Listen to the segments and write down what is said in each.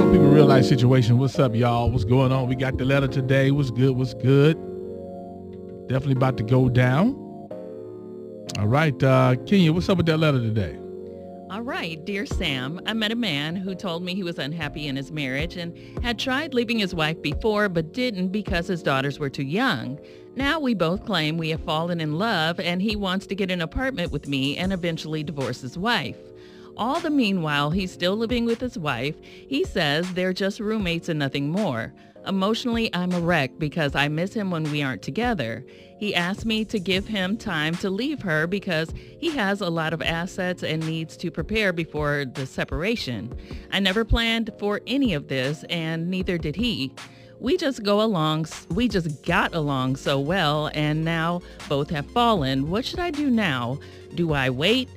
Some people real life situation. What's up, y'all? What's going on? We got the letter today. What's good? What's good? Definitely about to go down. All right, uh, Kenya, what's up with that letter today? All right, dear Sam, I met a man who told me he was unhappy in his marriage and had tried leaving his wife before but didn't because his daughters were too young. Now we both claim we have fallen in love and he wants to get an apartment with me and eventually divorce his wife. All the meanwhile, he's still living with his wife. He says they're just roommates and nothing more. Emotionally, I'm a wreck because I miss him when we aren't together. He asked me to give him time to leave her because he has a lot of assets and needs to prepare before the separation. I never planned for any of this and neither did he. We just go along, we just got along so well and now both have fallen. What should I do now? Do I wait?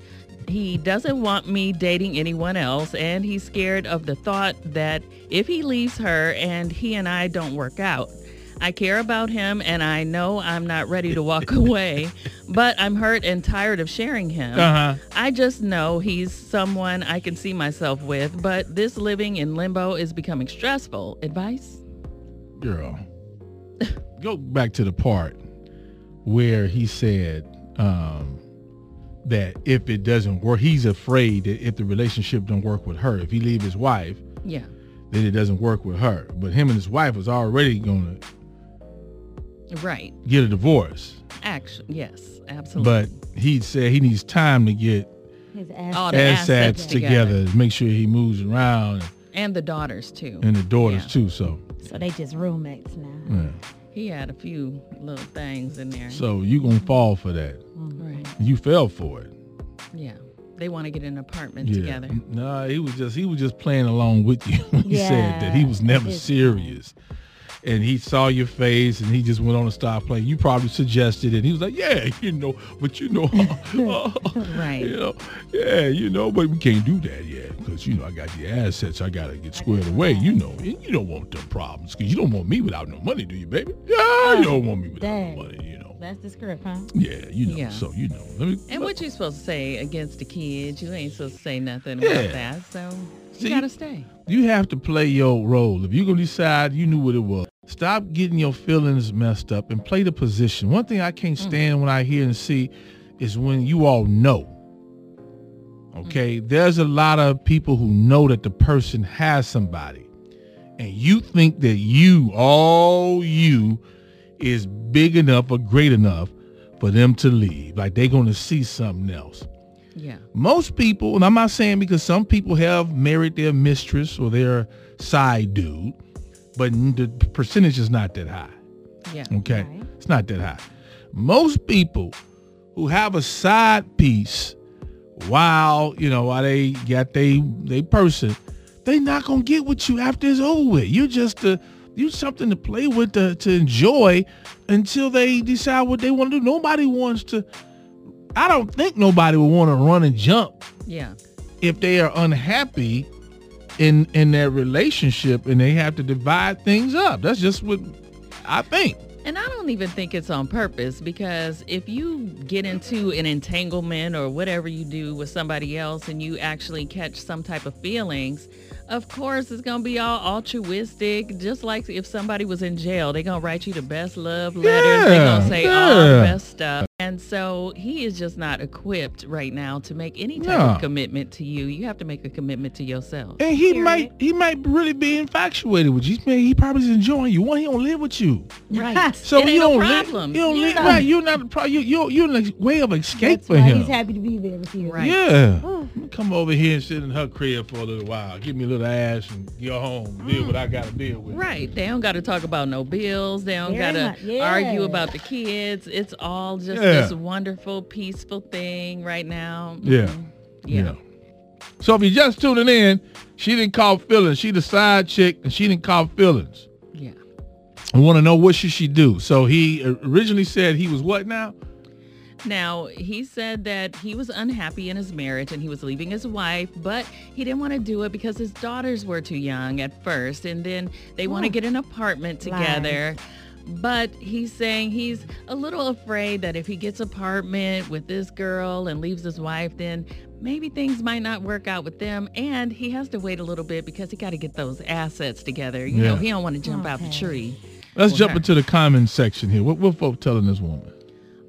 He doesn't want me dating anyone else, and he's scared of the thought that if he leaves her and he and I don't work out, I care about him and I know I'm not ready to walk away, but I'm hurt and tired of sharing him. Uh-huh. I just know he's someone I can see myself with, but this living in limbo is becoming stressful. Advice? Girl, go back to the part where he said um, that if it doesn't work, he's afraid that if the relationship don't work with her, if he leave his wife, Yeah. then it doesn't work with her. But him and his wife was already going to Right. get a divorce. Actually, yes, absolutely. But he said he needs time to get His ass. All the assets, assets together, together. make sure he moves around and the daughters too. and the daughters Yeah. too. So, So they just roommates now. yeah. He had a few little things in there. so you gonna fall for that. Right. You fell for it. Yeah. They want to get an apartment Yeah. together. No, he was just he was just playing along with you. when he said that he was never it's- serious. And he saw your face and he just went on to start playing. You probably suggested it. He was like, Yeah, you know, but you know, uh, uh, Right. you know, yeah, you know, but we can't do that yet because you know I got the assets I gotta get squared away. You know, and you don't want them problems because you don't want me without no money, do you, baby? Yeah, you don't want me without Dang. no money. That's the script, huh? yeah, you know. Yeah. So you know, let me. And what you supposed to say against the kids? You ain't supposed to say nothing about that. So See, you gotta stay. you have to play your role. If you're gonna decide you knew what it was, stop getting your feelings messed up and play the position. One thing I can't mm. stand when I hear and see is when you all know. Mm. Okay, there's a lot of people who know that the person has somebody, and you think that you, all you, is big enough or great enough for them to leave. Like they're gonna see something else Yeah. most people, and I'm not saying because some people have married their mistress or their side dude, but the percentage is not that high. Yeah. Okay, Right. it's not that high. Most people who have a side piece while you know while they got they they person, they not gonna get with you after it's over with. You're just a you something to play with to, to enjoy until they decide what they want to do. Nobody wants to. I don't think nobody would want to run and jump Yeah. if they are unhappy in in their relationship and they have to divide things up. That's just what I think. And I don't even think it's on purpose because if you get into an entanglement or whatever you do with somebody else and you actually catch some type of feelings, of course it's gonna be all altruistic. Just like if somebody was in jail, they're gonna write you the best love letters. Yeah, they're gonna say all the yeah. best stuff. And so he is just not equipped right now to make any type No. of commitment to you. You have to make a commitment to yourself. And he Period. might he might really be infatuated with you. Man, he probably is enjoying you. One, he don't live with you. Right. So It ain't you no don't problem. live. You don't You live right. You're not a pro. You you you're in a way of escape That's for why him. he's happy to be there with you. Right. Yeah. Oh. Come over here and sit in her crib for a little while. Give me a little ass and go home. Deal mm. what I gotta deal with. Right. They don't got to talk about no bills. They don't got to yeah. argue about the kids. It's all just Yeah. This wonderful, peaceful thing right now. Yeah. Mhm. Yeah. So if you're just tuning in, she didn't call feelings. She the side chick and she didn't call feelings. Yeah. I want to know what should she do. So he originally said he was what now? Now, he said that he was unhappy in his marriage and he was leaving his wife, but he didn't want to do it because his daughters were too young at first. And then they want to Oh. get an apartment together. But he's saying he's a little afraid that if he gets apartment with this girl and leaves his wife, then maybe things might not work out with them and he has to wait a little bit because he got to get those assets together. You know, he don't want to jump out the tree. Let's jump her. into the comment section here. What what folk telling this woman?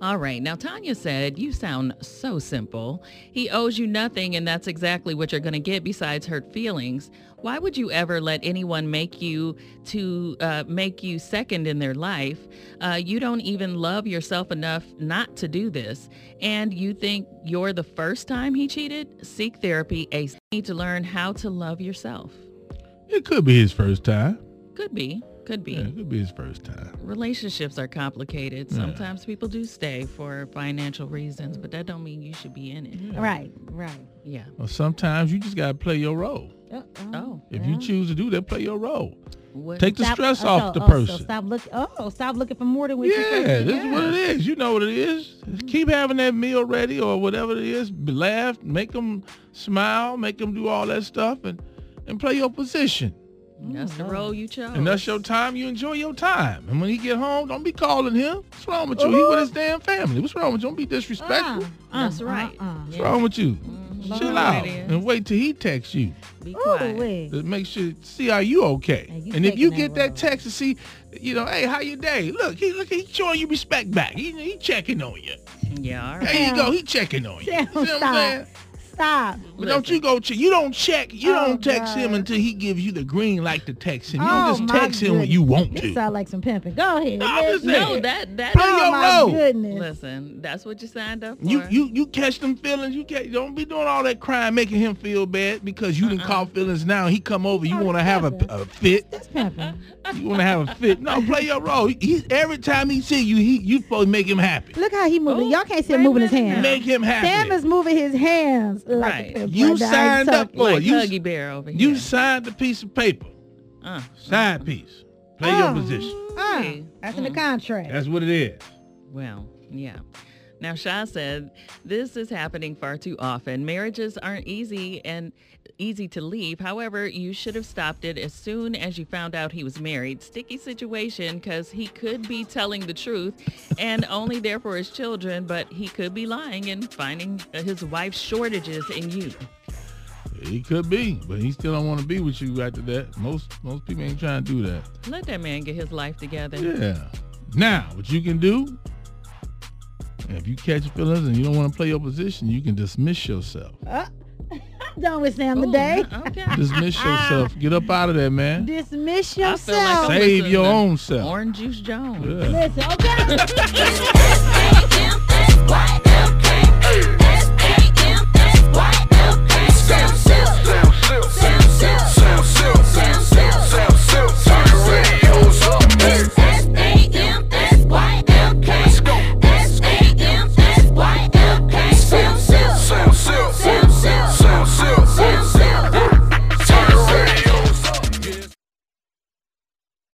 All right. Now, Tanya said, You sound so simple. He owes you nothing, and that's exactly what you're going to get besides hurt feelings. Why would you ever let anyone make you to uh, make you second in their life? Uh, you don't even love yourself enough not to do this. And you think you're the first time he cheated? Seek therapy. You need to learn how to love yourself. It could be his first time. Could be. Could be. Yeah, it could be his first time. relationships are complicated. Yeah. Sometimes people do stay for financial reasons, but that don't mean you should be in it. Right, right. Yeah. Well, sometimes you just gotta play your role. Uh, Oh. If you choose to do that, play your role. What? Take the Stop- stress oh, off so- the oh, so person. stop look. Oh, stop looking for more than what you Yeah, supposed this is what it is. You know what it is. Just keep having that meal ready or whatever it is. Laugh, make them smile, make them do all that stuff, and and play your position. That's the role you chose. And that's your time. You enjoy your time. And when he get home, don't be calling him. What's wrong with you? He with his damn family. What's wrong with you? Don't be disrespectful. Uh, That's uh, right. Uh. What's wrong with you? Mhm. Chill out what it is. and wait till he texts you. Be Ooh, quiet. wee. to make sure see are you okay. And you and if you taking get that that text to see, you know, hey, how your day? Look, he look, he showing you respect back. He, he checking on you. Yeah. All right. There you go. He checking on you. Damn, See what I'm saying? Stop. But don't you go check. You don't check. You Oh, don't text him until he gives you the green light to text him. You Oh, don't just my text him when you want This to. sound like some pimping. Go ahead. No, I'm just Listen. No, that that. Play oh your my role. goodness. Listen, that's what you signed up for. You you you catch them feelings. You catch, don't be doing all that crying, making him feel bad because you didn't Uh-uh. call feelings now. He come over. You Oh, want to have a, a fit. That's pimping. You want to have a fit. No, play your role. He, every time he see you, he you supposed to make him happy. Look how he moving. Oh, Y'all can't see him moving his hands. Make him happy. Sam is moving his hands like Right. a You right now. He's signed up for it. like You- Huggy Bear over here. You signed the piece of paper. uh, Side piece. Play your Oh. position. Uh, Hey. that's in the contract. That's what it is. Well, yeah. Now, Shah said, this is happening far too often. Marriages aren't easy and easy to leave. However, you should have stopped it as soon as you found out he was married. Sticky situation because he could be telling the truth and only there for his children, but he could be lying and finding uh, his wife's shortages in you. He could be, but he still don't want to be with you after that. Most most people ain't trying to do that. Let that man get his life together. Yeah. Now, what you can do, if you catch feelings and you don't want to play your position, you can dismiss yourself. Uh, I'm done with Sam Ooh, today. Okay. Dismiss yourself. Get up out of there, man. Dismiss yourself. like Save your own self. Orange Juice Jones. Yeah. Listen, okay? S-A-M-S-Y